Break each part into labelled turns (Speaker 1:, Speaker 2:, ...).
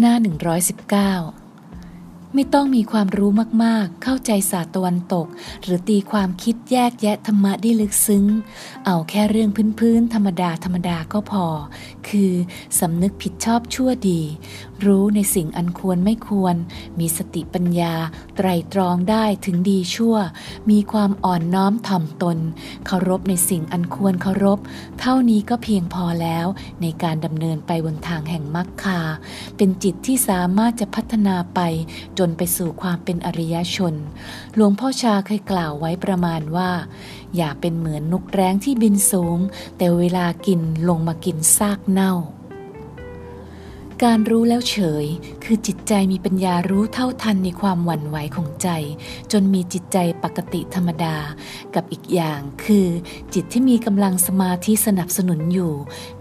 Speaker 1: หน้า 119 ไม่ต้องมีความรู้มากๆ เข้าใจศาสตร์ตะวันตก หรือตีความคิดแยกแยะธรรมะได้ลึกซึ้ง เอาแค่เรื่องพื้นๆธรรมดาธรรมดาก็พอ คือสำนึกผิดชอบชั่วดี รู้ในสิ่งอันควรไม่ควร มีสติปัญญา ไตรตรองได้ถึงดีชั่ว มีความอ่อนน้อมถ่อมตน เคารพในสิ่งอันควรเคารพ เท่านี้ก็เพียงพอแล้ว ในการดำเนินไปบนทางแห่งมรรคา เป็นจิตที่สามารถจะพัฒนาไปจนไปสู่ความเป็นอริยชน หลวงพ่อชาเคยกล่าวไว้ประมาณว่า อย่าเป็นเหมือนนกแร้งที่บินสูง แต่เวลากินลงมากินซากเน่า การรู้แล้วเฉย คือจิตใจมีปัญญารู้เท่าทันในความหวั่นไหวของใจ จนมีจิตใจปกติธรรมดา กับอีกอย่างคือ จิตที่มีกำลังสมาธิสนับสนุนอยู่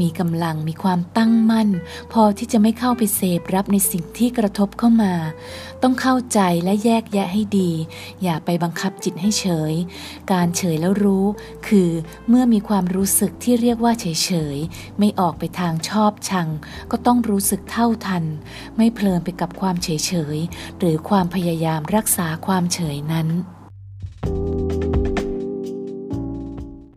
Speaker 1: มีกำลังมีความตั้งมั่น พอที่จะไม่เข้าไปเสพรับในสิ่งที่กระทบเข้ามา ต้องเข้าใจและแยกแยะให้ดี อย่าไปบังคับจิตให้เฉย การเฉยแล้วรู้ คือเมื่อมีความรู้สึกที่เรียกว่าเฉยเฉยไม่ออกไปทางชอบชัง ก็ต้องรู้สึกเท่าทัน ไม่เพลลินไปกับความเฉยเฉยหรือความพยายามรักษาความเฉยนั้น